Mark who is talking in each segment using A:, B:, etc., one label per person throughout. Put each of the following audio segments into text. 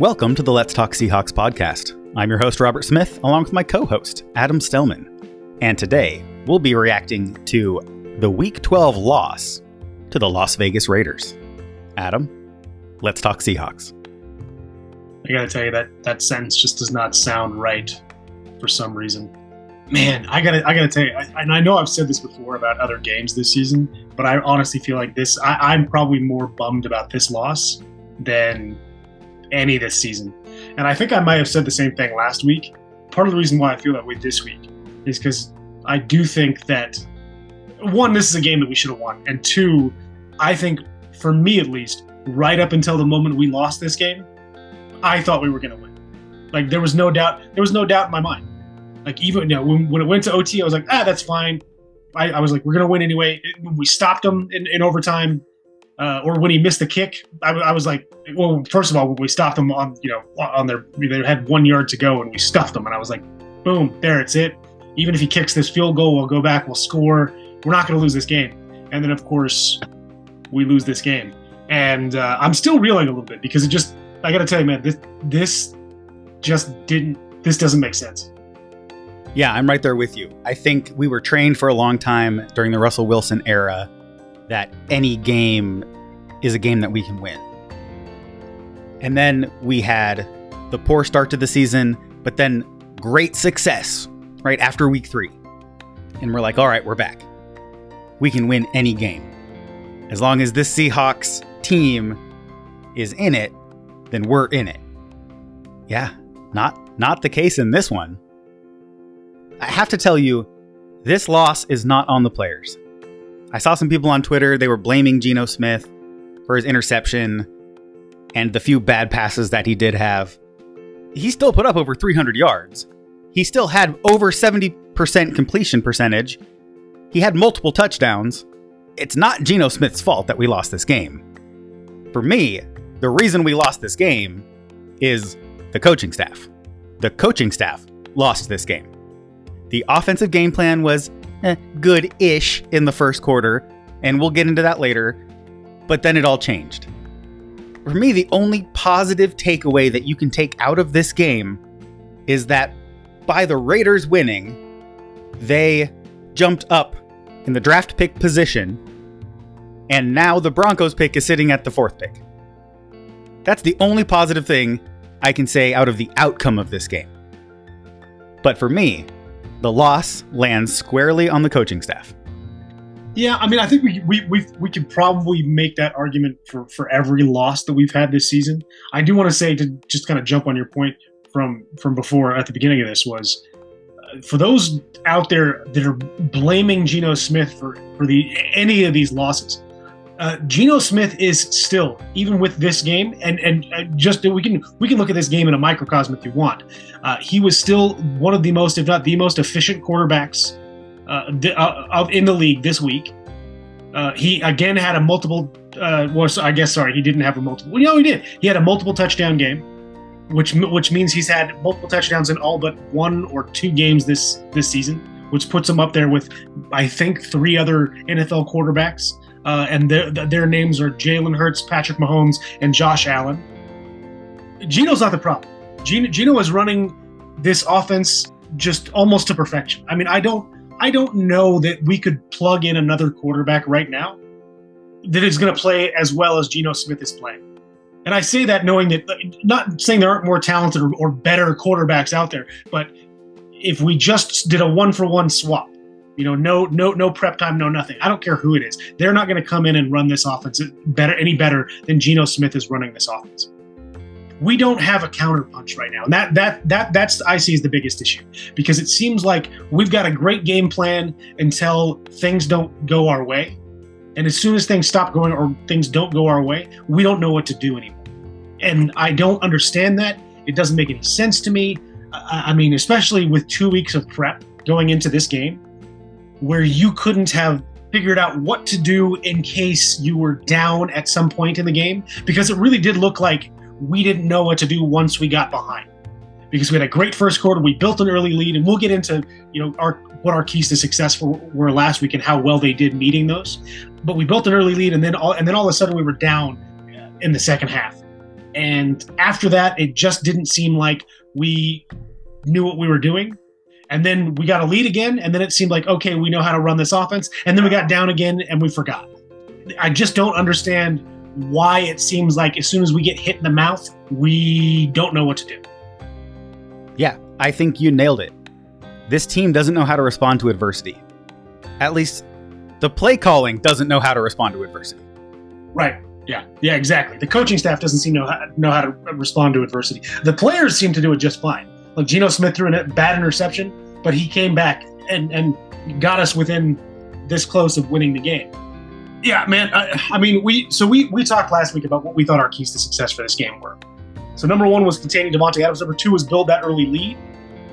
A: Welcome to the Let's Talk Seahawks podcast. I'm your host, Robert Smith, along with my co host, Adam Stellman. And today, we'll be reacting to the Week 12 loss to the Las Vegas Raiders. Adam, let's talk Seahawks.
B: I gotta tell you that that sentence just does not sound right for some reason. Man, I gotta I gotta tell you, I, and I know I've said this before about other games this season, but I honestly feel like this. I, I'm probably more bummed about this loss than any this season. And I think I might have said the same thing last week. Part of the reason why I feel that way this week is because I do think that one, this is a game that we should have won, and two, I think for me at least, right up until the moment we lost this game, I thought we were going to win. Like there was no doubt. There was no doubt in my mind. Like even you know, when, when it went to OT, I was like, ah, that's fine. I, I was like, we're going to win anyway. When we stopped them in, in overtime, uh, or when he missed the kick, I, I, was like, well, first of all, we stopped them on, you know, on their, they had one yard to go and we stuffed them. And I was like, boom, there, it's it. Even if he kicks this field goal, we'll go back, we'll score. We're not going to lose this game. And then, of course, we lose this game. And uh, I'm still reeling a little bit because it just, I got to tell you, man, this, this just didn't, this doesn't make sense.
A: Yeah, I'm right there with you. I think we were trained for a long time during the Russell Wilson era that any game is a game that we can win. And then we had the poor start to the season, but then great success right after week three. And we're like, all right, we're back. We can win any game. As long as this Seahawks team is in it, then we're in it. Yeah, not not the case in this one. I have to tell you, this loss is not on the players. I saw some people on Twitter, they were blaming Geno Smith for his interception and the few bad passes that he did have. He still put up over 300 yards. He still had over 70% completion percentage. He had multiple touchdowns. It's not Geno Smith's fault that we lost this game. For me, the reason we lost this game is the coaching staff. The coaching staff lost this game. The offensive game plan was eh, good ish in the first quarter, and we'll get into that later, but then it all changed. For me, the only positive takeaway that you can take out of this game is that by the Raiders winning, they jumped up in the draft pick position, and now the Broncos pick is sitting at the fourth pick. That's the only positive thing I can say out of the outcome of this game. But for me, the loss lands squarely on the coaching staff.
B: Yeah, I mean, I think we we we we could probably make that argument for for every loss that we've had this season. I do want to say to just kind of jump on your point from from before at the beginning of this was uh, for those out there that are blaming Geno Smith for for the any of these losses uh, Geno Smith is still, even with this game, and and uh, just we can we can look at this game in a microcosm if you want. Uh, he was still one of the most, if not the most efficient quarterbacks uh, uh in the league this week. Uh, he again had a multiple. Well, I guess sorry, he didn't have a multiple. Well, no, he did. He had a multiple touchdown game, which which means he's had multiple touchdowns in all but one or two games this this season, which puts him up there with I think three other NFL quarterbacks uh, and their, their names are Jalen Hurts, Patrick Mahomes, and Josh Allen. Geno's not the problem. Gino, Geno is running this offense just almost to perfection. I mean, I don't, I don't know that we could plug in another quarterback right now that is going to play as well as Geno Smith is playing. And I say that knowing that, not saying there aren't more talented or, or better quarterbacks out there, but if we just did a one for one swap, you know, no, no, no prep time, no nothing. I don't care who it is. They're not going to come in and run this offense better, any better than Geno Smith is running this offense. We don't have a counterpunch right now, and that that that that's I see is the biggest issue because it seems like we've got a great game plan until things don't go our way, and as soon as things stop going or things don't go our way, we don't know what to do anymore. And I don't understand that. It doesn't make any sense to me. I, I mean, especially with two weeks of prep going into this game where you couldn't have figured out what to do in case you were down at some point in the game because it really did look like we didn't know what to do once we got behind. Because we had a great first quarter we built an early lead and we'll get into you know our what our keys to success were, last week and how well they did meeting those. But we built an early lead and then all and then all of a sudden we were down in the second half. And after that, it just didn't seem like we knew what we were doing. And then we got a lead again, and then it seemed like, okay, we know how to run this offense. And then we got down again and we forgot. I just don't understand why it seems like as soon as we get hit in the mouth, we don't know what to do.
A: Yeah, I think you nailed it. This team doesn't know how to respond to adversity. At least the play calling doesn't know how to respond to adversity.
B: Right. Yeah. Yeah. Exactly. The coaching staff doesn't seem to know how, know how to respond to adversity. The players seem to do it just fine. Like Geno Smith threw a bad interception, but he came back and and got us within this close of winning the game. Yeah, man. I, I mean, we so we we talked last week about what we thought our keys to success for this game were. So number one was containing Davante Adams. Number two was build that early lead.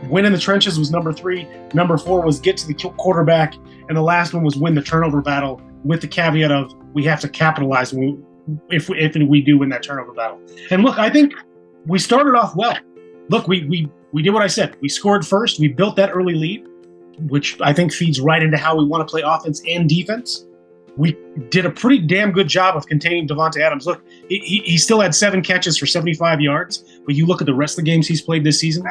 B: Win in the trenches was number three. Number four was get to the quarterback, and the last one was win the turnover battle. With the caveat of we have to capitalize when if we, if we do win that turnover battle. And look, I think we started off well. Look, we we we did what I said. We scored first. We built that early lead, which I think feeds right into how we want to play offense and defense. We did a pretty damn good job of containing Davante Adams. Look, he, he still had seven catches for 75 yards, but you look at the rest of the games he's played this season,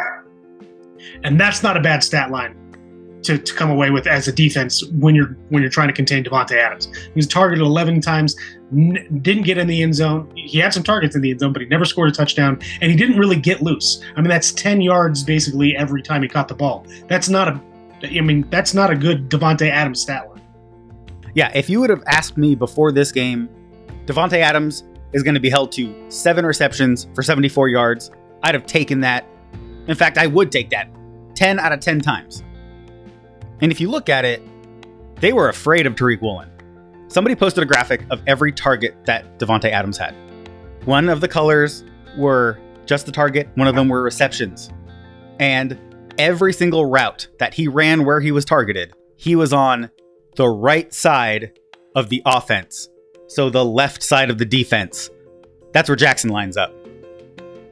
B: and that's not a bad stat line to, to come away with as a defense when you're when you're trying to contain Davante Adams. He was targeted 11 times, n- didn't get in the end zone. He had some targets in the end zone, but he never scored a touchdown, and he didn't really get loose. I mean, that's 10 yards basically every time he caught the ball. That's not a, I mean, that's not a good Davante Adams stat line.
A: Yeah, if you would have asked me before this game, Davante Adams is going to be held to seven receptions for 74 yards, I'd have taken that. In fact, I would take that 10 out of 10 times. And if you look at it, they were afraid of Tariq Woolen. Somebody posted a graphic of every target that Davante Adams had. One of the colors were just the target, one of them were receptions. And every single route that he ran where he was targeted, he was on the right side of the offense. So the left side of the defense. That's where Jackson lines up.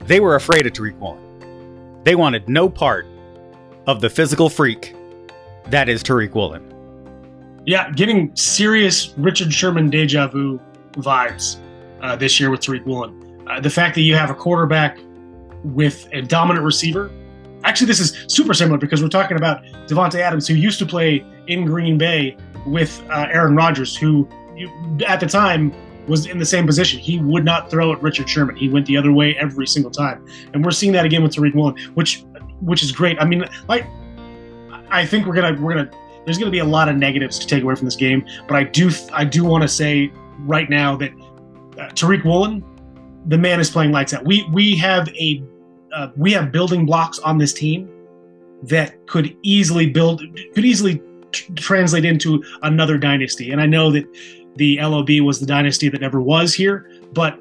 A: They were afraid of Tariq Woolen. They wanted no part of the physical freak that is Tariq Woolen.
B: Yeah, getting serious Richard Sherman deja vu vibes uh, this year with Tariq Woolen. Uh, the fact that you have a quarterback with a dominant receiver. Actually, this is super similar because we're talking about Davante Adams, who used to play in Green Bay with uh, Aaron Rodgers, who at the time was in the same position. He would not throw at Richard Sherman. He went the other way every single time, and we're seeing that again with Tariq Woolen, which which is great. I mean, like I think we're gonna we're gonna there's gonna be a lot of negatives to take away from this game, but I do I do want to say right now that uh, Tariq Woolen, the man is playing lights out. We we have a uh, we have building blocks on this team that could easily build could easily tr- translate into another dynasty. And I know that the LOB was the dynasty that never was here, but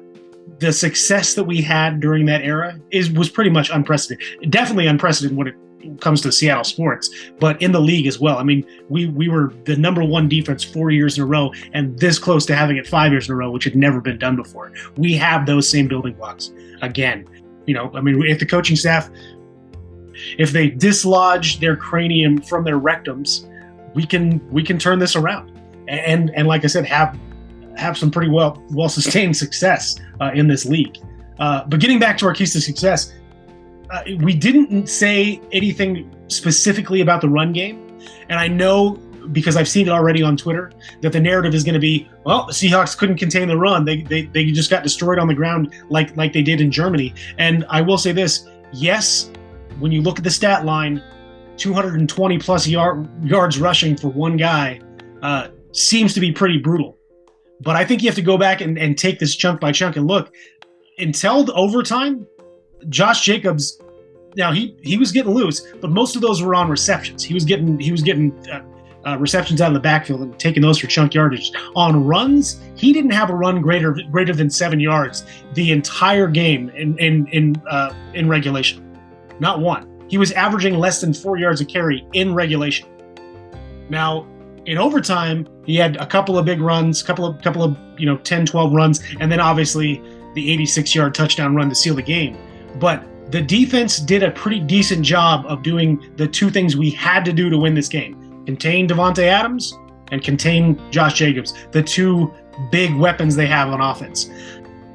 B: the success that we had during that era is was pretty much unprecedented. Definitely unprecedented when it comes to Seattle sports, but in the league as well. I mean, we we were the number one defense four years in a row, and this close to having it five years in a row, which had never been done before. We have those same building blocks again. You know, I mean, if the coaching staff, if they dislodge their cranium from their rectums, we can we can turn this around, and and like I said, have have some pretty well well sustained success uh, in this league. Uh, but getting back to our keys to success, uh, we didn't say anything specifically about the run game, and I know because I've seen it already on Twitter that the narrative is going to be, well, the Seahawks couldn't contain the run. They, they they just got destroyed on the ground like like they did in Germany. And I will say this: yes, when you look at the stat line, 220 plus yard, yards rushing for one guy uh, seems to be pretty brutal. But I think you have to go back and, and take this chunk by chunk and look. Until overtime, Josh Jacobs, now he he was getting loose, but most of those were on receptions. He was getting he was getting uh, uh, receptions out of the backfield and taking those for chunk yardage. On runs, he didn't have a run greater greater than seven yards the entire game in in in uh, in regulation. Not one. He was averaging less than four yards a carry in regulation. Now, in overtime, he had a couple of big runs, couple of couple of you know 10, 12 runs, and then obviously the 86 yard touchdown run to seal the game. But the defense did a pretty decent job of doing the two things we had to do to win this game contain Davante Adams and contain Josh Jacobs, the two big weapons they have on offense.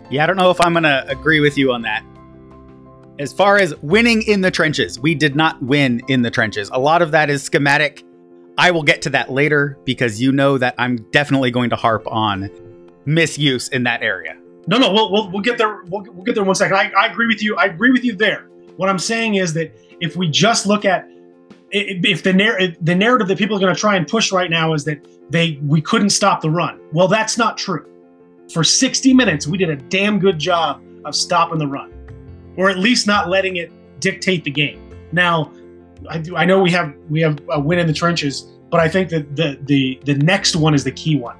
A: Yeah, I don't know if I'm going to agree with you on that. As far as winning in the trenches, we did not win in the trenches. A lot of that is schematic. I will get to that later because you know that I'm definitely going to harp on misuse in that area.
B: No, no, we'll, we'll, we'll get there. We'll, we'll get there in one second. I, I agree with you. I agree with you there. What I'm saying is that if we just look at if the narr- the narrative that people are going to try and push right now is that they we couldn't stop the run. Well, that's not true. For 60 minutes, we did a damn good job of stopping the run, or at least not letting it dictate the game. Now, I, do, I know we have we have a win in the trenches, but I think that the the the next one is the key one.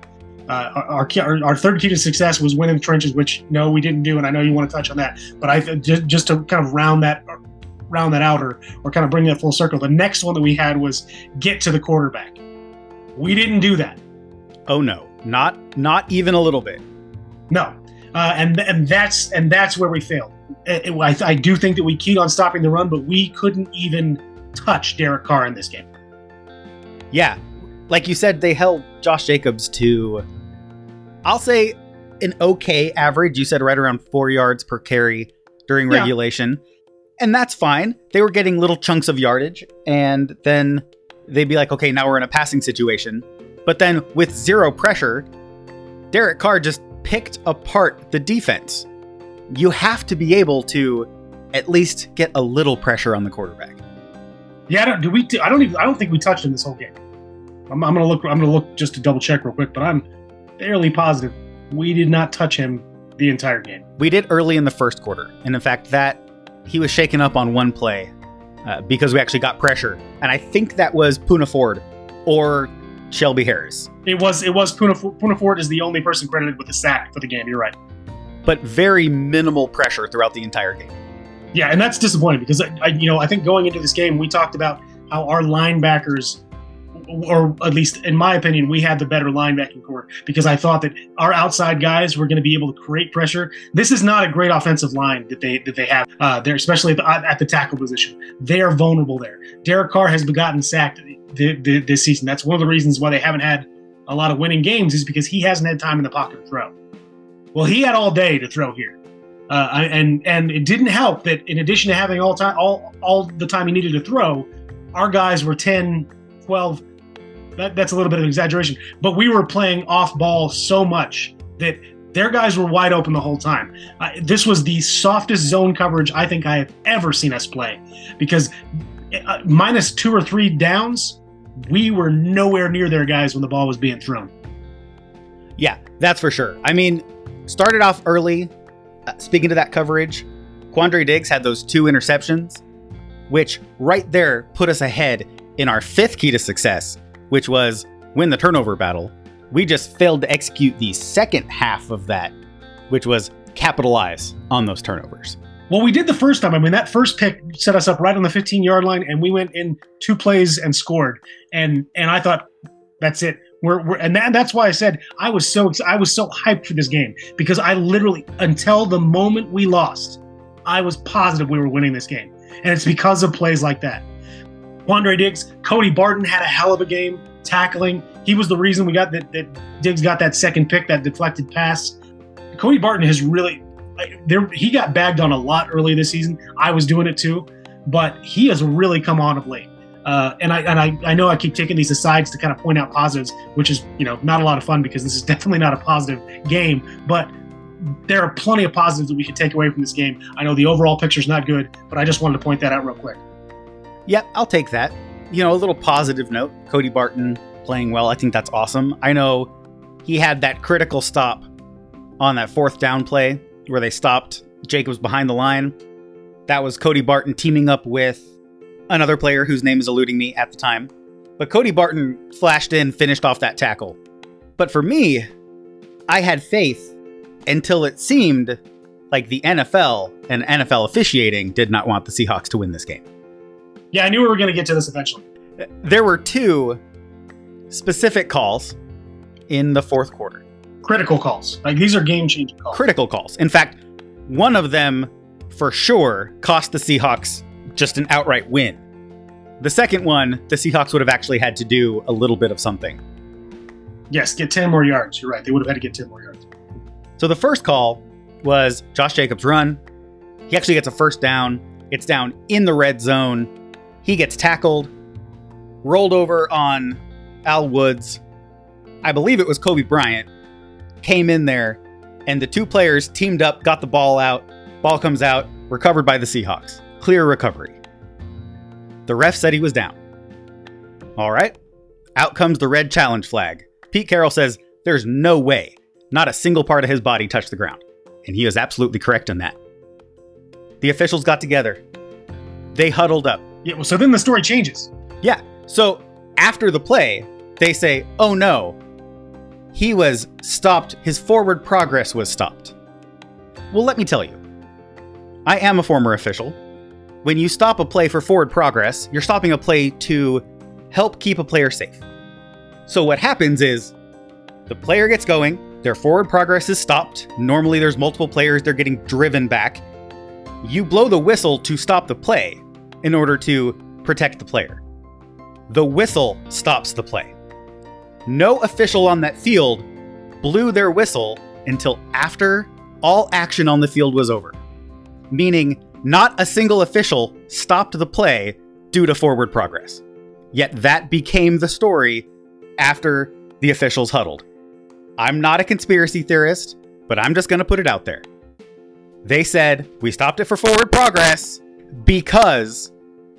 B: Uh, our, our, our third key to success was winning the trenches, which no, we didn't do, and I know you want to touch on that. But I just just to kind of round that round that out or, or kind of bring that full circle. The next one that we had was get to the quarterback. We didn't do that.
A: Oh no, not not even a little bit.
B: No, uh, and and that's and that's where we failed. It, it, I, I do think that we keyed on stopping the run, but we couldn't even touch Derek Carr in this game.
A: Yeah, like you said, they held Josh Jacobs to, I'll say, an okay average. You said right around four yards per carry during yeah. regulation and that's fine. They were getting little chunks of yardage, and then they'd be like, okay, now we're in a passing situation. But then with zero pressure, Derek Carr just picked apart the defense. You have to be able to at least get a little pressure on the quarterback.
B: Yeah, I don't, do we? I don't even. I don't think we touched him this whole game. I'm, I'm gonna look. I'm gonna look just to double check real quick, but I'm fairly positive we did not touch him the entire game.
A: We did early in the first quarter, and in fact, that he was shaken up on one play uh, because we actually got pressure, and I think that was Poona Ford or Shelby Harris.
B: It was it was Puna, Poona Ford is the only person credited with a sack for the game. You're right,
A: but very minimal pressure throughout the entire game.
B: Yeah, and that's disappointing because I, you know I think going into this game we talked about how our linebackers or at least in my opinion, we had the better linebacking corps because I thought that our outside guys were going to be able to create pressure. This is not a great offensive line that they that they have uh, there, especially at the, at the, tackle position. They are vulnerable there. Derek Carr has gotten sacked this season. That's one of the reasons why they haven't had a lot of winning games is because he hasn't had time in the pocket to throw. Well, he had all day to throw here. Uh, and and it didn't help that in addition to having all time all all the time he needed to throw, our guys were 10, 12, that, that's a little bit of an exaggeration. But we were playing off ball so much that their guys were wide open the whole time. Uh, this was the softest zone coverage I think I have ever seen us play because uh, minus two or three downs, we were nowhere near their guys when the ball was being thrown.
A: Yeah, that's for sure. I mean, started off early. Uh, speaking to that coverage, Quandre Diggs had those two interceptions, which right there put us ahead in our fifth key to success, which was win the turnover battle. We just failed to execute the second half of that, which was capitalize on those turnovers.
B: Well, we did the first time. I mean, that first pick set us up right on the 15 yard line, and we went in two plays and scored. And and I thought, that's it. We're, we're and that, that's why I said I was so I was so hyped for this game because I literally until the moment we lost, I was positive we were winning this game, and it's because of plays like that. Quandre Diggs, Cody Barton had a hell of a game tackling. He was the reason we got that, that Diggs got that second pick, that deflected pass. Cody Barton has really there he got bagged on a lot early this season. I was doing it too, but he has really come on of late. Uh, and I and I, I know I keep taking these asides to kind of point out positives, which is you know not a lot of fun because this is definitely not a positive game. But there are plenty of positives that we could take away from this game. I know the overall picture is not good, but I just wanted to point that out real quick.
A: Yep, I'll take that. You know, a little positive note Cody Barton playing well. I think that's awesome. I know he had that critical stop on that fourth down play where they stopped Jacobs behind the line. That was Cody Barton teaming up with another player whose name is eluding me at the time. But Cody Barton flashed in, finished off that tackle. But for me, I had faith until it seemed like the NFL and NFL officiating did not want the Seahawks to win this game.
B: Yeah, I knew we were going to get to this eventually.
A: There were two specific calls in the fourth quarter.
B: Critical calls. Like these are game changing calls.
A: Critical calls. In fact, one of them for sure cost the Seahawks just an outright win. The second one, the Seahawks would have actually had to do a little bit of something.
B: Yes, get 10 more yards. You're right. They would have had to get 10 more yards.
A: So the first call was Josh Jacobs' run. He actually gets a first down. It's down in the red zone. He gets tackled, rolled over on Al Woods. I believe it was Coby Bryant. Came in there, and the two players teamed up, got the ball out. Ball comes out, recovered by the Seahawks. Clear recovery. The ref said he was down. All right. Out comes the red challenge flag. Pete Carroll says there's no way, not a single part of his body touched the ground. And he is absolutely correct in that. The officials got together. They huddled up.
B: Yeah, well, so then the story changes.
A: Yeah. So after the play, they say, oh no, he was stopped, his forward progress was stopped. Well, let me tell you, I am a former official. When you stop a play for forward progress, you're stopping a play to help keep a player safe. So what happens is the player gets going, their forward progress is stopped. Normally there's multiple players, they're getting driven back. You blow the whistle to stop the play in order to protect the player. The whistle stops the play. No official on that field blew their whistle until after all action on the field was over. Meaning, not a single official stopped the play due to forward progress. Yet that became the story after the officials huddled. I'm not a conspiracy theorist, but I'm just going to put it out there. They said we stopped it for forward progress because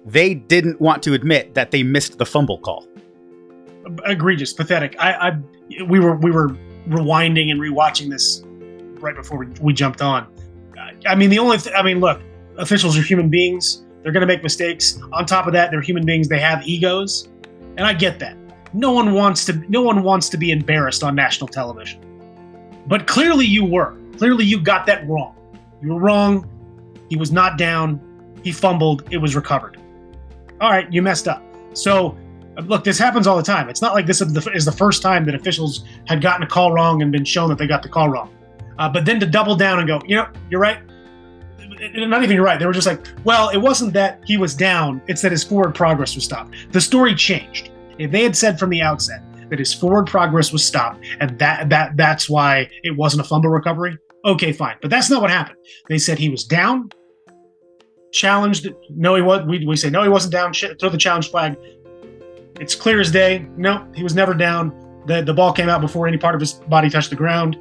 A: they didn't want to admit that they missed the fumble call.
B: Egregious, pathetic. I, I we were we were rewinding and rewatching this right before we, we jumped on. I mean, the only th- I mean, look, officials are human beings. They're going to make mistakes. On top of that, they're human beings. They have egos, and I get that. No one wants to. No one wants to be embarrassed on national television. But clearly, you were. Clearly, you got that wrong. You were wrong. He was not down. He fumbled. It was recovered. All right, you messed up. So, look, this happens all the time. It's not like this is the, first time that officials had gotten a call wrong and been shown that they got the call wrong. Uh, but then to double down and go, you know, you're right not even you're right. They were just like, well, it wasn't that he was down; it's that his forward progress was stopped. The story changed. If they had said from the outset that his forward progress was stopped, and that that that's why it wasn't a fumble recovery, okay, fine. But that's not what happened. They said he was down, challenged. No, he was. We, we say no, he wasn't down. Throw the challenge flag. It's clear as day. No, he was never down. The the ball came out before any part of his body touched the ground.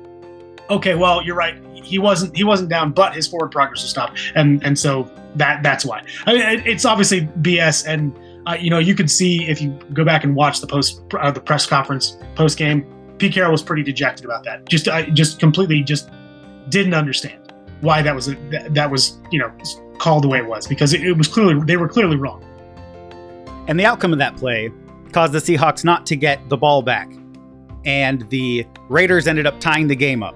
B: Okay, well, you're right he wasn't he wasn't down, but his forward progress was stopped, and and so that that's why. I mean, it, it's obviously BS, and uh, you know you could see if you go back and watch the post uh, the press conference post game. Pete Carroll was pretty dejected about that. Just uh, just completely just didn't understand why that was a, that, that was you know called the way it was because it, it was clearly they were clearly wrong.
A: And the outcome of that play caused the Seahawks not to get the ball back, and the Raiders ended up tying the game up.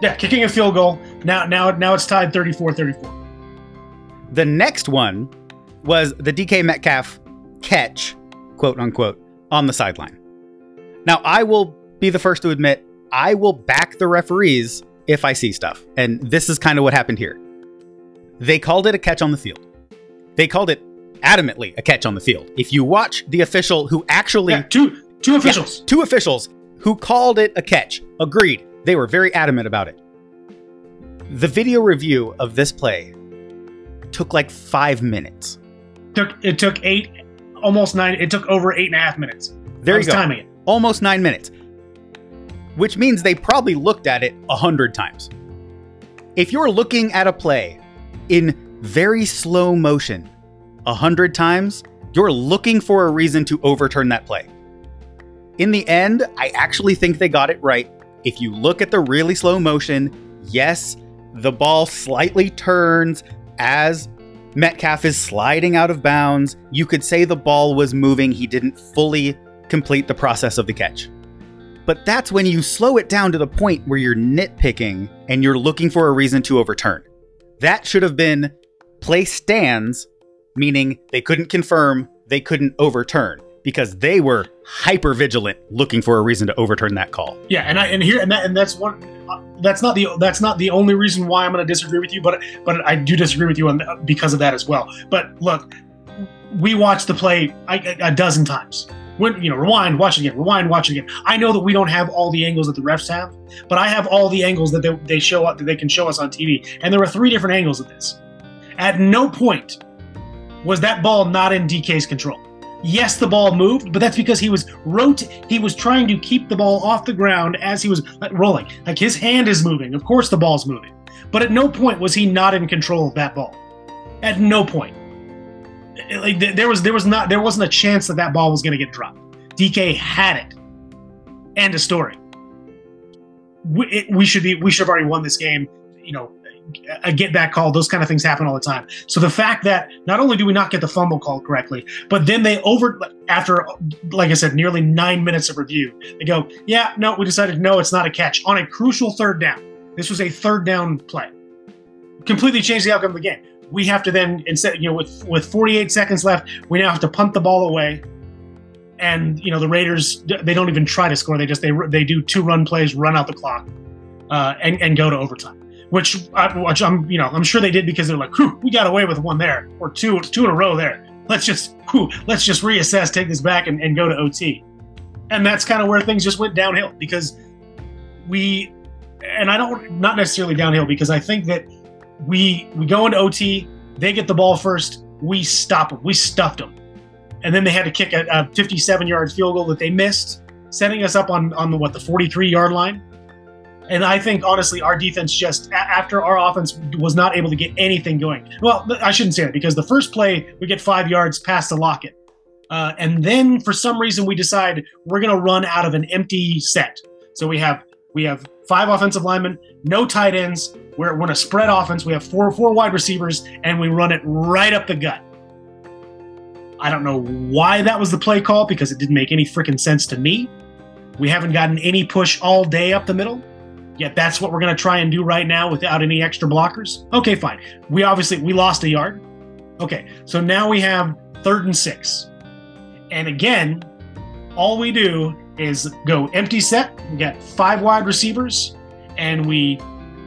B: Yeah, kicking a field goal. Now now now it's tied 34-34.
A: The next one was the DK Metcalf catch, quote unquote, on the sideline. Now, I will be the first to admit I will back the referees if I see stuff. And this is kind of what happened here. They called it a catch on the field. They called it adamantly a catch on the field. If you watch the official who actually
B: yeah, two two officials,
A: yeah, two officials who called it a catch, agreed. They were very adamant about it. The video review of this play took like five minutes.
B: Took it took eight, almost nine. It took over eight and a half minutes.
A: There you go.
B: Timing it.
A: Almost nine minutes, which means they probably looked at it a hundred times. If you're looking at a play in very slow motion a hundred times, you're looking for a reason to overturn that play. In the end, I actually think they got it right if you look at the really slow motion, yes, the ball slightly turns as Metcalf is sliding out of bounds. You could say the ball was moving, he didn't fully complete the process of the catch. But that's when you slow it down to the point where you're nitpicking and you're looking for a reason to overturn. That should have been play stands, meaning they couldn't confirm, they couldn't overturn because they were hyper vigilant looking for a reason to overturn that call.
B: Yeah, and I and here and that and that's one uh, that's not the that's not the only reason why I'm going to disagree with you, but but I do disagree with you on because of that as well. But look, we watched the play a, a dozen times. You know, rewind, watch it again, rewind, watch it again. I know that we don't have all the angles that the refs have, but I have all the angles that they, they show up that they can show us on TV, and there were three different angles of this. At no point was that ball not in DK's control. Yes, the ball moved, but that's because he was rot- he was trying to keep the ball off the ground as he was rolling. Like his hand is moving. Of course the ball's moving. But at no point was he not in control of that ball. At no point. Like there was there was not there wasn't a chance that that ball was going to get dropped. DK had it. End of story. We, it, we should be we should have already won this game. You know, a get back call, those kind of things happen all the time. So the fact that not only do we not get the fumble call correctly, but then they over after like I said, nearly nine minutes of review, they go, yeah, no, we decided no, it's not a catch on a crucial third down. This was a third down play. Completely changed the outcome of the game. We have to then instead, you know, with with 48 seconds left, we now have to punt the ball away. And you know the Raiders, they don't even try to score. They just they they do two run plays, run out the clock, uh, and and go to overtime which, I, which I'm, you know, I'm sure they did because they're like, we got away with one there or two, two in a row there. Let's just, whew, let's just reassess, take this back, and, and go to OT. And that's kind of where things just went downhill because we, and I don't, not necessarily downhill because I think that we we go into OT, they get the ball first, we stop them, we stuffed them, and then they had to kick a, a 57 yard field goal that they missed, setting us up on on the what the 43 yard line and I think honestly, our defense just after our offense was not able to get anything going. Well, I shouldn't say that because the first play we get five yards past the locket, uh, and then for some reason we decide we're going to run out of an empty set. So we have we have five offensive linemen, no tight ends. We're, we're in a spread offense. We have four four wide receivers, and we run it right up the gut. I don't know why that was the play call because it didn't make any freaking sense to me. We haven't gotten any push all day up the middle. Yet that's what we're going to try and do right now without any extra blockers. Okay, fine. We obviously we lost a yard. Okay, so now we have third and six. And again, all we do is go empty set. We got five wide receivers, and we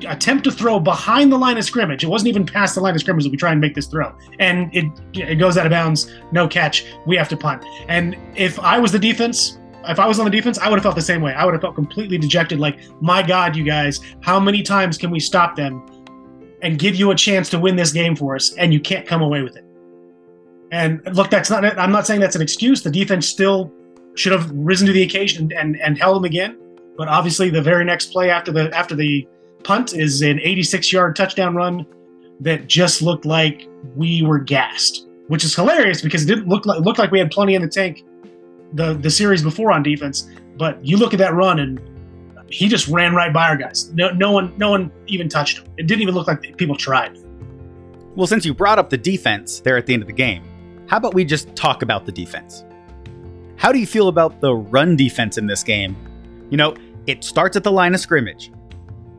B: attempt to throw behind the line of scrimmage. It wasn't even past the line of scrimmage that we try and make this throw, and it it goes out of bounds. No catch. We have to punt. And if I was the defense, if I was on the defense, I would have felt the same way. I would have felt completely dejected. Like, my God, you guys, how many times can we stop them and give you a chance to win this game for us, and you can't come away with it? And look, that's not. I'm not saying that's an excuse. The defense still should have risen to the occasion and and held them again. But obviously, the very next play after the after the punt is an 86 yard touchdown run that just looked like we were gassed, which is hilarious because it didn't look like looked like we had plenty in the tank the the series before on defense. But you look at that run and he just ran right by our guys. No, no one, no one even touched him. It didn't even look like people tried.
A: Well, since you brought up the defense there at the end of the game, how about we just talk about the defense? How do you feel about the run defense in this game? You know, it starts at the line of scrimmage.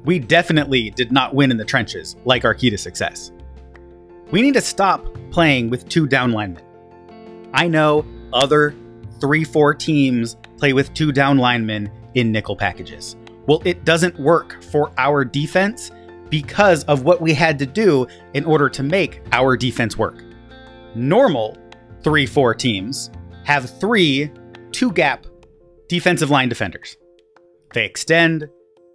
A: We definitely did not win in the trenches like our key to success. We need to stop playing with two down linemen. I know other 3 4 teams play with two down linemen in nickel packages. Well, it doesn't work for our defense because of what we had to do in order to make our defense work. Normal 3 4 teams have three two gap defensive line defenders. They extend,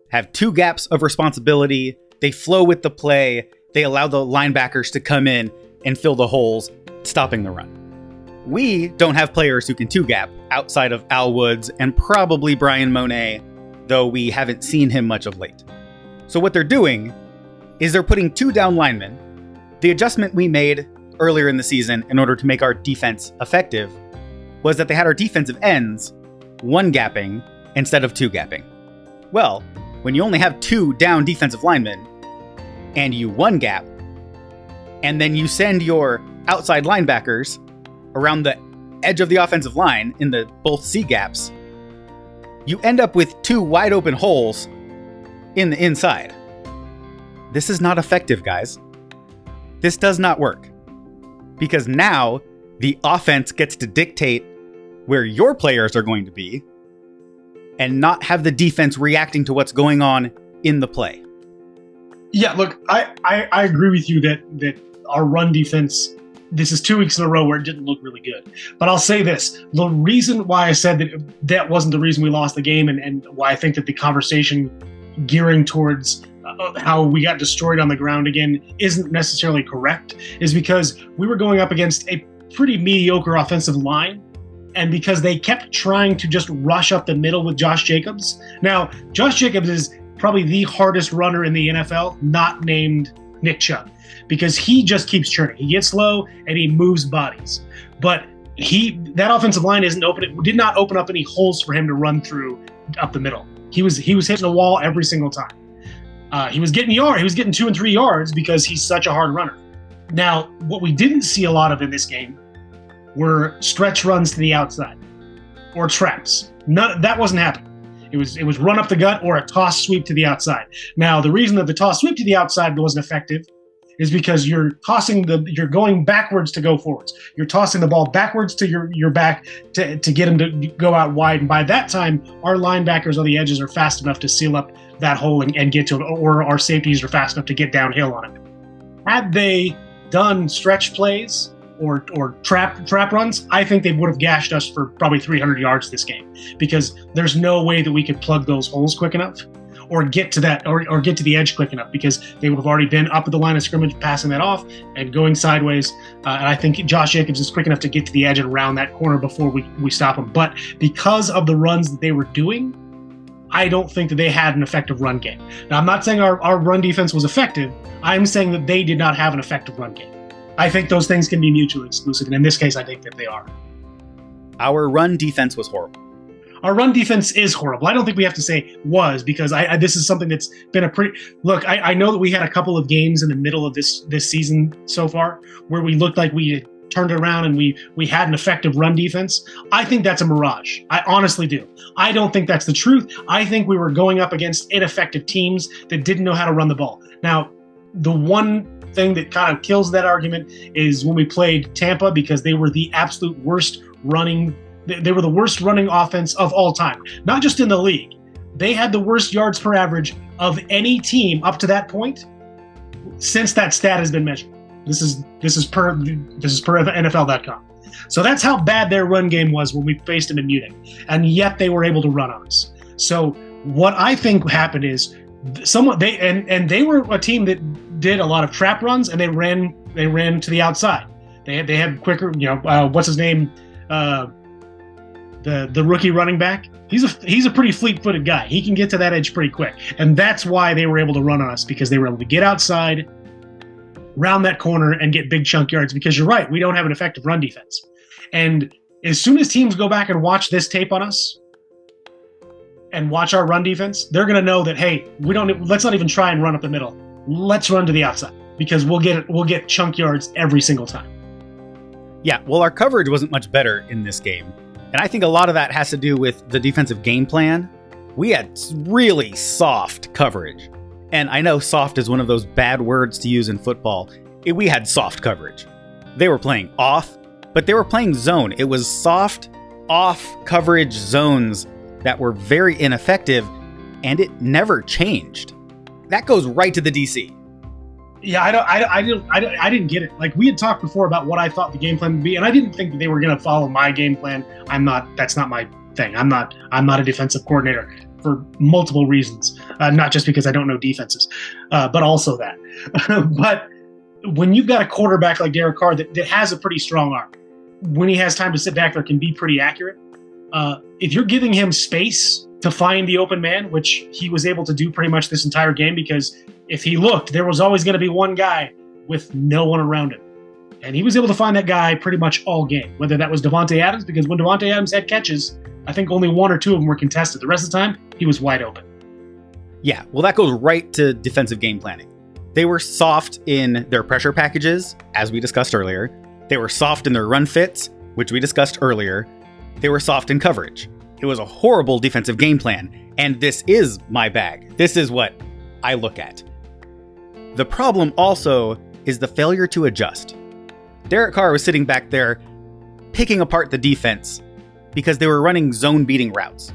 A: have two gaps of responsibility, they flow with the play, they allow the linebackers to come in and fill the holes, stopping the run. We don't have players who can two gap outside of Al Woods and probably Bryan Mone, though we haven't seen him much of late. So, what they're doing is they're putting two down linemen. The adjustment we made earlier in the season in order to make our defense effective was that they had our defensive ends one gapping instead of two gapping. Well, when you only have two down defensive linemen and you one gap, and then you send your outside linebackers around the edge of the offensive line in the both C gaps, you end up with two wide open holes in the inside. This is not effective, guys. This does not work. Because now the offense gets to dictate where your players are going to be and not have the defense reacting to what's going on in the play.
B: Yeah, look, I, I, I agree with you that that our run defense this is two weeks in a row where it didn't look really good. But I'll say this: the reason why I said that that wasn't the reason we lost the game, and, and why I think that the conversation gearing towards uh, how we got destroyed on the ground again isn't necessarily correct, is because we were going up against a pretty mediocre offensive line. And because they kept trying to just rush up the middle with Josh Jacobs. Now, Josh Jacobs is probably the hardest runner in the NFL, not named Nick Chubb because he just keeps churning. He gets low and he moves bodies. But he that offensive line isn't open. It did not open up any holes for him to run through up the middle. He was he was hitting the wall every single time. Uh, he was getting yard. He was getting two and three yards because he's such a hard runner. Now, what we didn't see a lot of in this game were stretch runs to the outside or traps. None that wasn't happening. It was it was run up the gut or a toss sweep to the outside. Now, the reason that the toss sweep to the outside wasn't effective is because you're tossing the you're going backwards to go forwards. You're tossing the ball backwards to your your back to, to get him to go out wide. And by that time, our linebackers on the edges are fast enough to seal up that hole and, and get to it, or our safeties are fast enough to get downhill on it. Had they done stretch plays or or trap trap runs, I think they would have gashed us for probably 300 yards this game because there's no way that we could plug those holes quick enough or get to that or, or get to the edge quick enough because they would have already been up at the line of scrimmage passing that off and going sideways uh, and i think josh jacobs is quick enough to get to the edge and around that corner before we, we stop him but because of the runs that they were doing I don't think that they had an effective run game. Now, I'm not saying our, our run defense was effective. I'm saying that they did not have an effective run game. I think those things can be mutually exclusive. And in this case, I think that they are.
A: Our run defense was horrible
B: our run defense is horrible. I don't think we have to say was because I, I this is something that's been a pretty look. I, I, know that we had a couple of games in the middle of this this season so far where we looked like we turned it around and we we had an effective run defense. I think that's a mirage. I honestly do. I don't think that's the truth. I think we were going up against ineffective teams that didn't know how to run the ball. Now, the one thing that kind of kills that argument is when we played Tampa because they were the absolute worst running they were the worst running offense of all time, not just in the league. They had the worst yards per average of any team up to that point since that stat has been measured. This is this is per this is per NFL.com. So that's how bad their run game was when we faced them in Munich, and yet they were able to run on us. So what I think happened is someone they and and they were a team that did a lot of trap runs and they ran they ran to the outside. They had, they had quicker you know uh, what's his name uh, the the rookie running back, he's a he's a pretty fleet-footed guy. He can get to that edge pretty quick, and that's why they were able to run on us because they were able to get outside, round that corner, and get big chunk yards. Because you're right, we don't have an effective run defense, and as soon as teams go back and watch this tape on us and watch our run defense, they're going to know that hey, we don't let's not even try and run up the middle. Let's run to the outside because we'll get we'll get chunk yards every single time.
A: Yeah, well, our coverage wasn't much better in this game. And I think a lot of that has to do with the defensive game plan. We had really soft coverage. And I know soft is one of those bad words to use in football. It, we had soft coverage. They were playing off, but they were playing zone. It was soft, off coverage zones that were very ineffective, and it never changed. That goes right to the DC.
B: Yeah, I don't, I, I didn't, I, I didn't get it. Like we had talked before about what I thought the game plan would be, and I didn't think that they were going to follow my game plan. I'm not. That's not my thing. I'm not. I'm not a defensive coordinator for multiple reasons. Uh, not just because I don't know defenses, uh, but also that. but when you've got a quarterback like Derek Carr that, that has a pretty strong arm, when he has time to sit back there, can be pretty accurate. Uh, if you're giving him space to find the open man, which he was able to do pretty much this entire game because if he looked, there was always going to be one guy with no one around him. And he was able to find that guy pretty much all game, whether that was Davante Adams, because when Davante Adams had catches, I think only one or two of them were contested. The rest of the time, he was wide open.
A: Yeah, well, that goes right to defensive game planning. They were soft in their pressure packages, as we discussed earlier. They were soft in their run fits, which we discussed earlier. They were soft in coverage. It was a horrible defensive game plan, and this is my bag. This is what I look at. The problem also is the failure to adjust. Derek Carr was sitting back there picking apart the defense because they were running zone beating routes.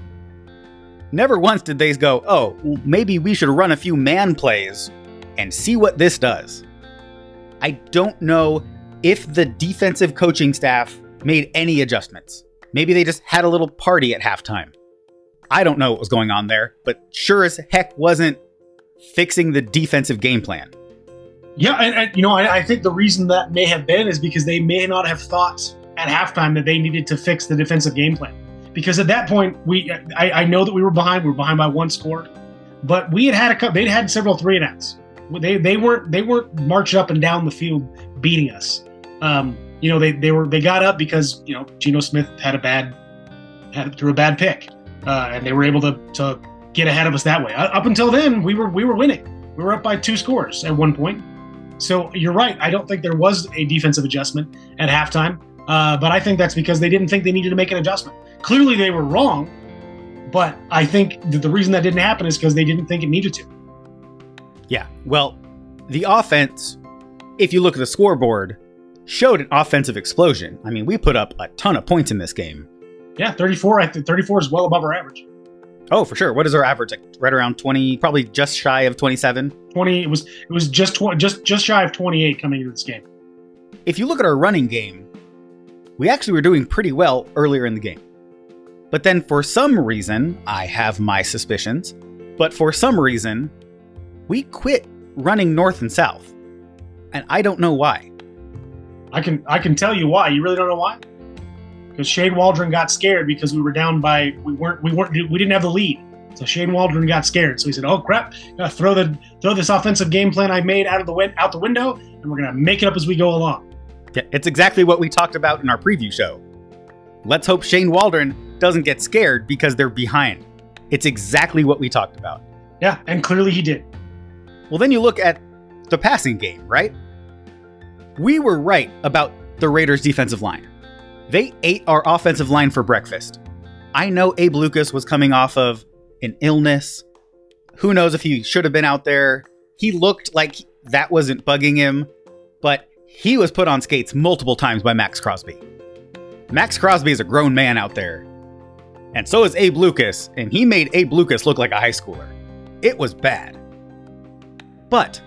A: Never once did they go, oh, maybe we should run a few man plays and see what this does. I don't know if the defensive coaching staff made any adjustments. Maybe they just had a little party at halftime. I don't know what was going on there, but sure as heck wasn't fixing the defensive game plan.
B: Yeah, and, and you know, I, I, think the reason that may have been is because they may not have thought at halftime that they needed to fix the defensive game plan. Because at that point, we I, I know that we were behind. We were behind by one score, but we had had a. They'd had several three and outs. They they weren't they weren't marching up and down the field beating us. Um, you know, they they were they got up because you know Geno Smith had a bad had threw a bad pick, uh, and they were able to to get ahead of us that way. Up until then, we were we were winning. We were up by two scores at one point. So you're right. I don't think there was a defensive adjustment at halftime, uh, but I think that's because they didn't think they needed to make an adjustment. Clearly, they were wrong, but I think that the reason that didn't happen is because they didn't think it needed to.
A: Yeah. Well, the offense, if you look at the scoreboard, showed an offensive explosion. I mean, we put up a ton of points in this game.
B: Yeah, 34. I think 34 is well above our average.
A: Oh, for sure. What is our average? Like right around 20, probably just shy of 27.
B: 20. It was it was just tw- just just shy of 28 coming into this game.
A: If you look at our running game, we actually were doing pretty well earlier in the game. But then for some reason, I have my suspicions, but for some reason, we quit running north and south. And I don't know why.
B: I can I can tell you why. You really don't know why? because Shane Waldron got scared because we were down by we weren't we weren't we didn't have the lead. So Shane Waldron got scared. So he said, "Oh crap! Gotta throw the throw this offensive game plan I made out of the win- out the window, and we're gonna make it up as we go along."
A: Yeah, it's exactly what we talked about in our preview show. Let's hope Shane Waldron doesn't get scared because they're behind. It's exactly what we talked about.
B: Yeah, and clearly he did.
A: Well, then you look at the passing game, right? We were right about the Raiders' defensive line. They ate our offensive line for breakfast. I know Abe Lucas was coming off of an illness. Who knows if he should have been out there? He looked like that wasn't bugging him, but he was put on skates multiple times by Maxx Crosby. Maxx Crosby is a grown man out there. And so is Abe Lucas, and he made Abe Lucas look like a high schooler. It was bad. But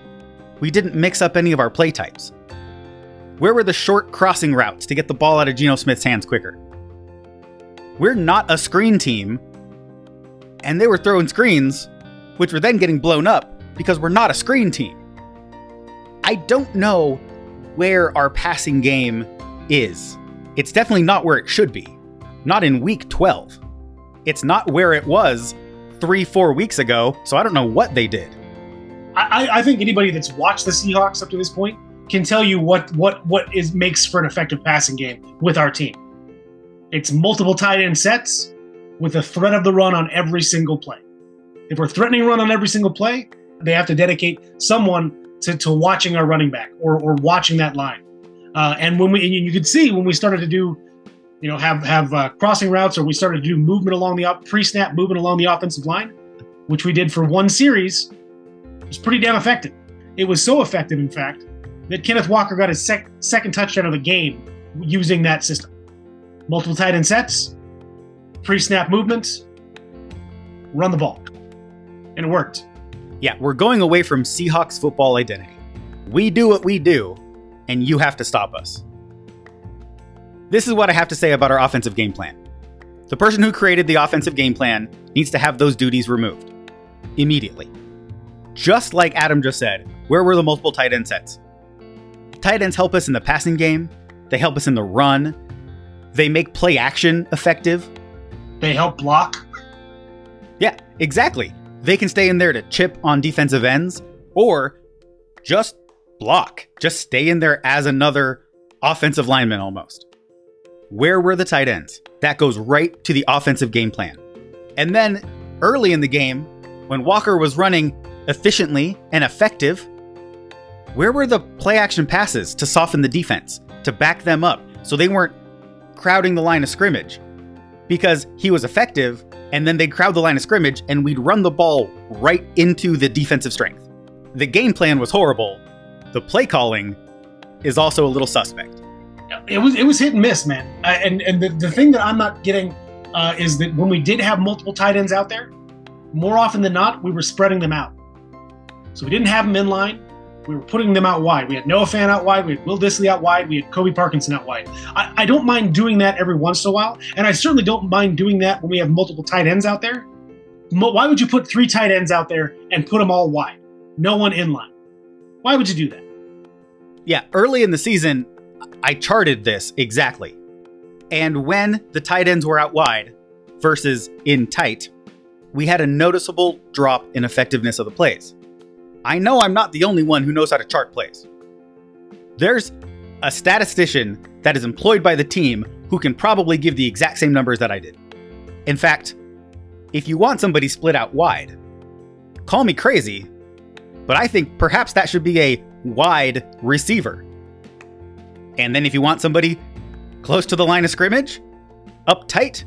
A: we didn't mix up any of our play types. Where were the short crossing routes to get the ball out of Geno Smith's hands quicker? We're not a screen team, and they were throwing screens, which were then getting blown up because we're not a screen team. I don't know where our passing game is. It's definitely not where it should be. Not in week 12. It's not where it was three, four weeks ago, so I don't know what they did.
B: I, I think anybody that's watched the Seahawks up to this point can tell you what what what is makes for an effective passing game with our team. It's multiple tight end sets with a threat of the run on every single play. If we're threatening run on every single play, they have to dedicate someone to, to watching our running back or, or watching that line. Uh, and when we and you could see when we started to do, you know, have have uh, crossing routes or we started to do movement along the op- pre-snap movement along the offensive line, which we did for one series, it was pretty damn effective. It was so effective, in fact, that Kenneth Walker got his sec- second touchdown of the game using that system. Multiple tight end sets, pre snap movements, run the ball. And it worked.
A: Yeah, we're going away from Seahawks football identity. We do what we do, and you have to stop us. This is what I have to say about our offensive game plan. The person who created the offensive game plan needs to have those duties removed immediately. Just like Adam just said, where were the multiple tight end sets? Tight ends help us in the passing game, they help us in the run, they make play action effective.
B: They help block.
A: Yeah, exactly. They can stay in there to chip on defensive ends or just block. Just stay in there as another offensive lineman almost. Where were the tight ends? That goes right to the offensive game plan. And then early in the game, when Walker was running efficiently and effective, where were the play action passes to soften the defense, to back them up, so they weren't crowding the line of scrimmage? Because he was effective, and then they'd crowd the line of scrimmage, and we'd run the ball right into the defensive strength. The game plan was horrible. The play calling is also a little suspect.
B: It was it was hit and miss, man. And and the, the thing that I'm not getting uh, is that when we did have multiple tight ends out there, more often than not, we were spreading them out. So we didn't have them in line We were putting them out wide. We had Noah Fant out wide. We had Will Dissly out wide. We had Colby Parkinson out wide. I, I don't mind doing that every once in a while, and I certainly don't mind doing that when we have multiple tight ends out there. Why would you put three tight ends out there and put them all wide? No one in line. Why would you do that?
A: Yeah, early in the season, I charted this exactly. And when the tight ends were out wide versus in tight, we had a noticeable drop in effectiveness of the plays. I know I'm not the only one who knows how to chart plays. There's a statistician that is employed by the team who can probably give the exact same numbers that I did. In fact, if you want somebody split out wide, call me crazy, but I think perhaps that should be a wide receiver. And then if you want somebody close to the line of scrimmage, up tight,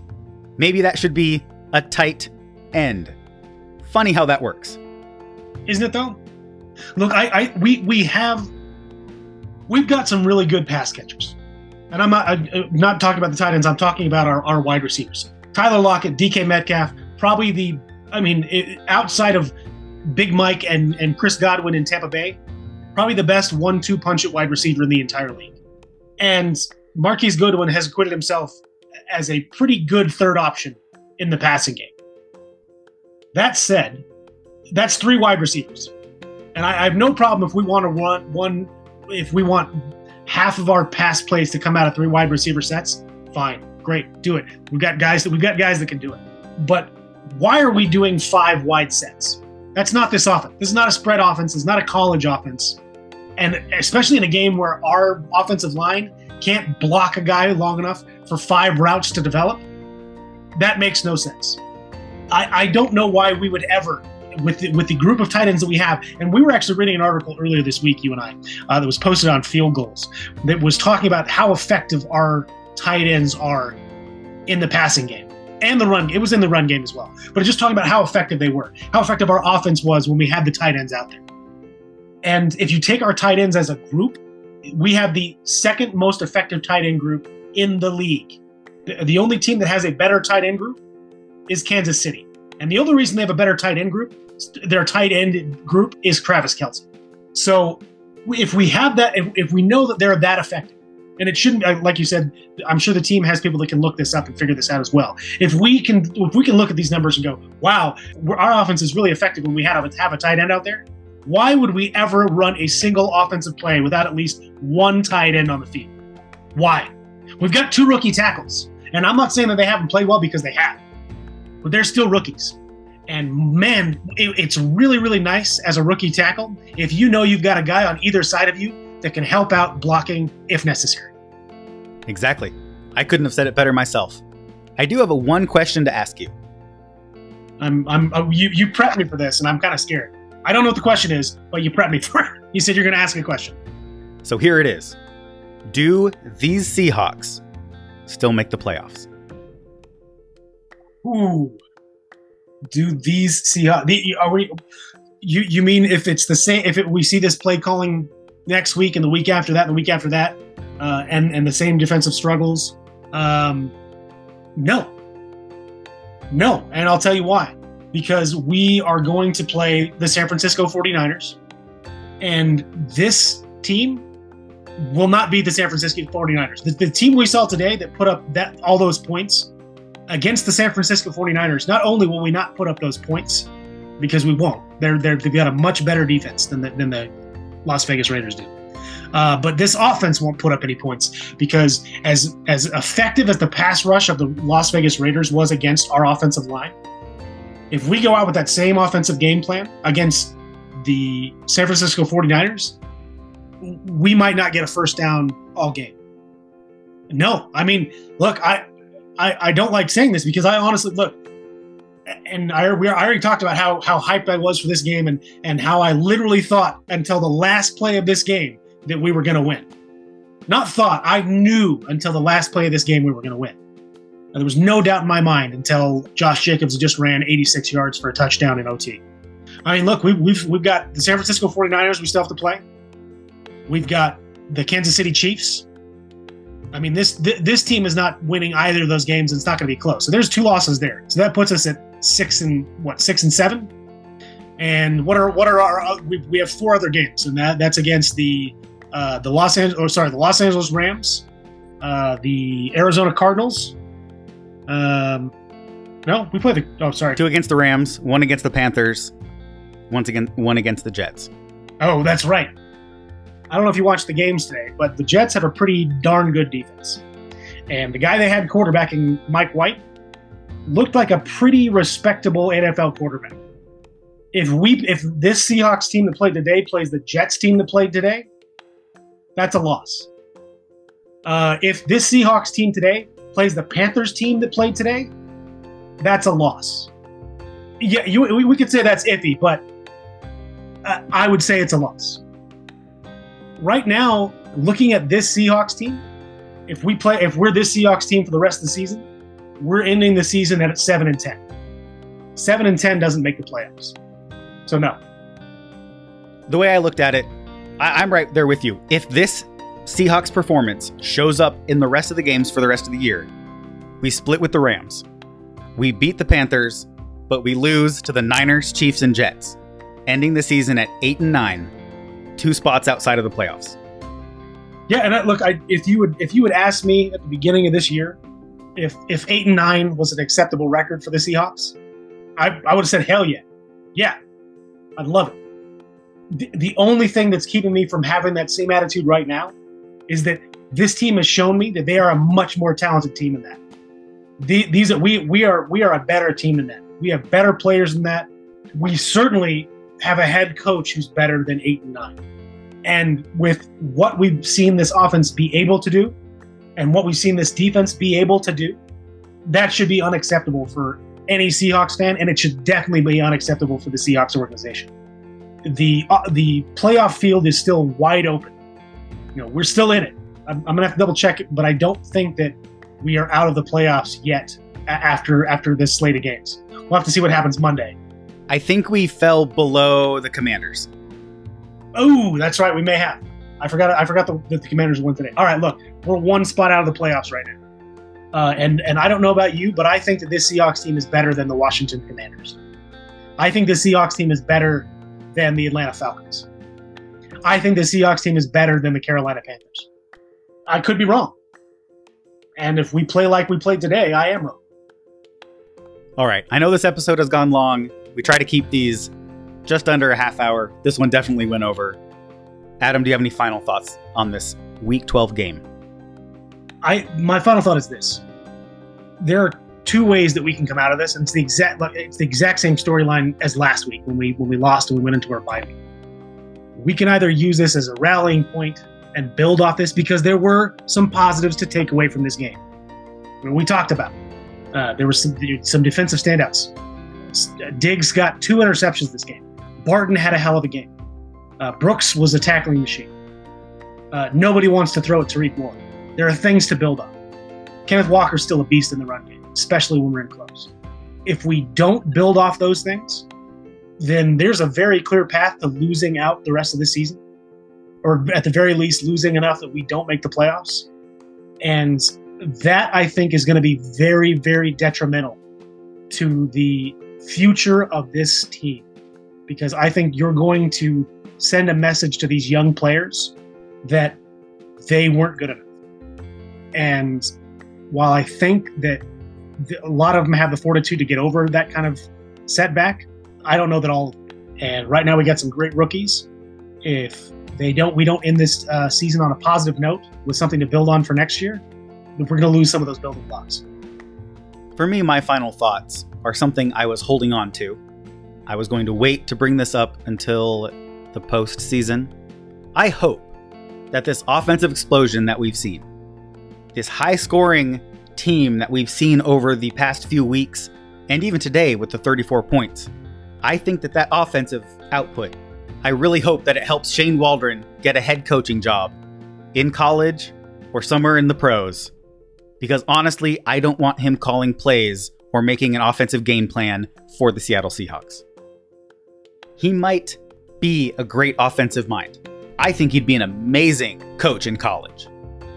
A: maybe that should be a tight end. Funny how that works.
B: Isn't it though? Look, I, I we we have we've got some really good pass catchers. And I'm not, I'm uh, not talking about the tight ends, I'm talking about our, our wide receivers. Tyler Lockett, DK Metcalf, probably the, I mean, it, outside of Big Mike and, and Chris Godwin in Tampa Bay, probably the best one two punch at wide receiver in the entire league. And Marquise Goodwin has acquitted himself as a pretty good third option in the passing game. That said, that's three wide receivers. And I, I have no problem if we want to run one, if we want half of our pass plays to come out of three wide receiver sets, fine, great, do it. We've got guys that we've got guys that can do it. But why are we doing five wide sets? That's not this offense. This is not a spread offense. It's not a college offense. And especially in a game where our offensive line can't block a guy long enough for five routes to develop, that makes no sense. I, I don't know why we would ever with the, with the group of tight ends that we have, and we were actually reading an article earlier this week, you and I, uh, that was posted on Field Gulls that was talking about how effective our tight ends are in the passing game and the run. It was in the run game as well, but just talking about how effective they were, how effective our offense was when we had the tight ends out there. And if you take our tight ends as a group, we have the second most effective tight end group in the league. The, the only team that has a better tight end group is Kansas City. And the only reason they have a better tight end group, their tight end group is Travis Kelce. So if we have that, if, if we know that they're that effective, and it shouldn't, like you said, I'm sure the team has people that can look this up and figure this out as well. If we can, if we can look at these numbers and go, wow, our offense is really effective when we have a, have a tight end out there. Why would we ever run a single offensive play without at least one tight end on the field? Why? We've got two rookie tackles, and I'm not saying that they haven't played well because they have but they're still rookies. And man, it, it's really, really nice as a rookie tackle if you know you've got a guy on either side of you that can help out blocking if necessary.
A: Exactly. I couldn't have said it better myself. I do have a one question to ask you.
B: I'm, I'm, uh, you, you prepped me for this, and I'm kind of scared. I don't know what the question is, but you prepped me for it. You said you're going to ask a question.
A: So here it is Do these Seahawks still make the playoffs?
B: Ooh, do these the, are we? You you mean if it's the same? If it, we see this play calling next week and the week after that, and the week after that, uh, and and the same defensive struggles? Um, no, no, and I'll tell you why. Because we are going to play the San Francisco 49ers, and this team will not be the San Francisco 49ers. The, the team we saw today that put up that all those points against the San Francisco 49ers, not only will we not put up those points, because we won't. They're, they're they've got a much better defense than the, than the Las Vegas Raiders do. Uh, but this offense won't put up any points because as as effective as the pass rush of the Las Vegas Raiders was against our offensive line, if we go out with that same offensive game plan against the San Francisco 49ers, we might not get a first down all game. No, I mean, look, I I, I don't like saying this because I honestly look, and I we I already talked about how how hyped I was for this game and and how I literally thought until the last play of this game that we were going to win. Not thought, I knew until the last play of this game we were going to win. there was no doubt in my mind until Josh Jacobs just ran 86 yards for a touchdown in OT. I mean, look, we, we've we've got the San Francisco 49ers we still have to play. We've got the Kansas City Chiefs I mean, this th- this team is not winning either of those games. And it's not going to be close. So there's two losses there. So that puts us at six and what six and seven. And what are what are our uh, we, we have four other games, and that that's against the uh, the Los Angeles, or sorry, the Los Angeles Rams, uh, the Arizona Cardinals. Um, no, we play the. Oh, sorry.
A: Two against the Rams, one against the Panthers, once again one against the Jets.
B: Oh, that's right. I don't know if you watched the games today, but the Jets have a pretty darn good defense. And the guy they had quarterbacking, Mike White, looked like a pretty respectable NFL quarterback. If we if this Seahawks team that played today plays the Jets team that played today, that's a loss. Uh, if this Seahawks team today plays the Panthers team that played today, that's a loss. Yeah, you, we, could say that's iffy, but uh, I would say it's a loss. Right now, looking at this Seahawks team, if we play, if we're this Seahawks team for the rest of the season, we're ending the season at seven and ten. Seven and ten doesn't make the playoffs, so no.
A: The way I looked at it, I, I'm right there with you. If this Seahawks performance shows up in the rest of the games for the rest of the year, we split with the Rams. We beat the Panthers, but we lose to the Niners, Chiefs, and Jets, ending the season at 8 and 9, two spots outside of the playoffs.
B: Yeah, and I, look, I, if you would if you would ask me at the beginning of this year, if if eight and nine was an acceptable record for the Seahawks, I, I would have said hell yeah, yeah, I'd love it. The, the only thing that's keeping me from having that same attitude right now is that this team has shown me that they are a much more talented team than that. The, these are we we are we are a better team than that. We have better players than that. We certainly have a head coach who's better than eight and nine. And with what we've seen this offense be able to do, and what we've seen this defense be able to do, that should be unacceptable for any Seahawks fan, and it should definitely be unacceptable for the Seahawks organization. The uh, the playoff field is still wide open. You know, we're still in it. I'm, I'm gonna have to double check it, but I don't think that we are out of the playoffs yet after after this slate of games. We'll have to see what happens Monday.
A: I think we fell below the Commanders.
B: Oh, that's right. We may have. I forgot. I forgot the, that the Commanders won today. All right, look, we're one spot out of the playoffs right now. Uh, and and I don't know about you, but I think that this Seahawks team is better than the Washington Commanders. I think the Seahawks team is better than the Atlanta Falcons. I think the Seahawks team is better than the Carolina Panthers. I could be wrong. And if we play like we played today, I am wrong.
A: All right. I know this episode has gone long. We try to keep these just under a half hour. This one definitely went over. Adam, do you have any final thoughts on this week 12 game?
B: I my final thought is this. There are two ways that we can come out of this, and it's the exact it's the exact same storyline as last week when we when we lost and we went into our bye week. We can either use this as a rallying point and build off this because there were some positives to take away from this game. I mean, we talked about uh, there were some some defensive standouts. Diggs got two interceptions this game. Barton had a hell of a game. Uh, Brooks was a tackling machine. Uh, nobody wants to throw at Tariq Moore. There are things to build on. Kenneth Walker's still a beast in the run game, especially when we're in close. If we don't build off those things, then there's a very clear path to losing out the rest of the season, or at the very least, losing enough that we don't make the playoffs. And that I think is going to be very, very detrimental to the future of this team because I think you're going to send a message to these young players that they weren't good enough. And while I think that a lot of them have the fortitude to get over that kind of setback, I don't know that all. And right now we got some great rookies. If they don't, we don't end this uh, season on a positive note with something to build on for next year. We're going to lose some of those building blocks.
A: For me, my final thoughts are something I was holding on to. I was going to wait to bring this up until the postseason. I hope that this offensive explosion that we've seen, this high scoring team that we've seen over the past few weeks, and even today with the 34 points, I think that that offensive output, I really hope that it helps Shane Waldron get a head coaching job in college or somewhere in the pros. Because honestly, I don't want him calling plays or making an offensive game plan for the Seattle Seahawks. He might be a great offensive mind. I think he'd be an amazing coach in college.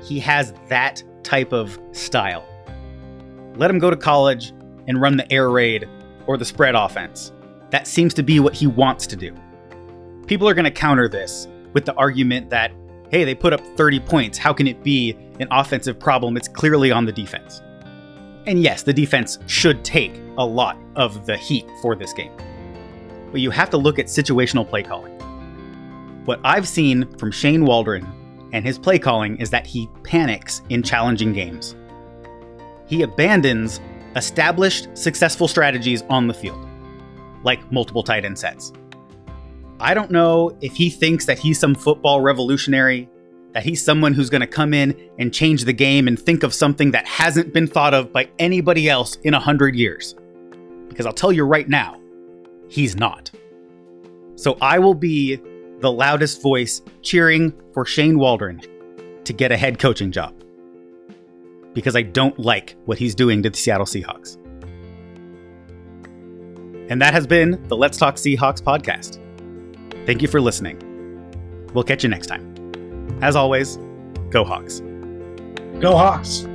A: He has that type of style. Let him go to college and run the air raid or the spread offense. That seems to be what he wants to do. People are going to counter this with the argument that, hey, they put up 30 points. How can it be an offensive problem? It's clearly on the defense. And yes, the defense should take a lot of the heat for this game. But you have to look at situational play calling. What I've seen from Shane Waldron and his play calling is that he panics in challenging games. He abandons established successful strategies on the field, like multiple tight end sets. I don't know if he thinks that he's some football revolutionary, that he's someone who's going to come in and change the game and think of something that hasn't been thought of by anybody else in a hundred years. Because I'll tell you right now, he's not. So I will be the loudest voice cheering for Shane Waldron to get a head coaching job. Because I don't like what he's doing to the Seattle Seahawks. And that has been the Let's Talk Seahawks podcast. Thank you for listening. We'll catch you next time. As always, go Hawks.
B: Go Hawks.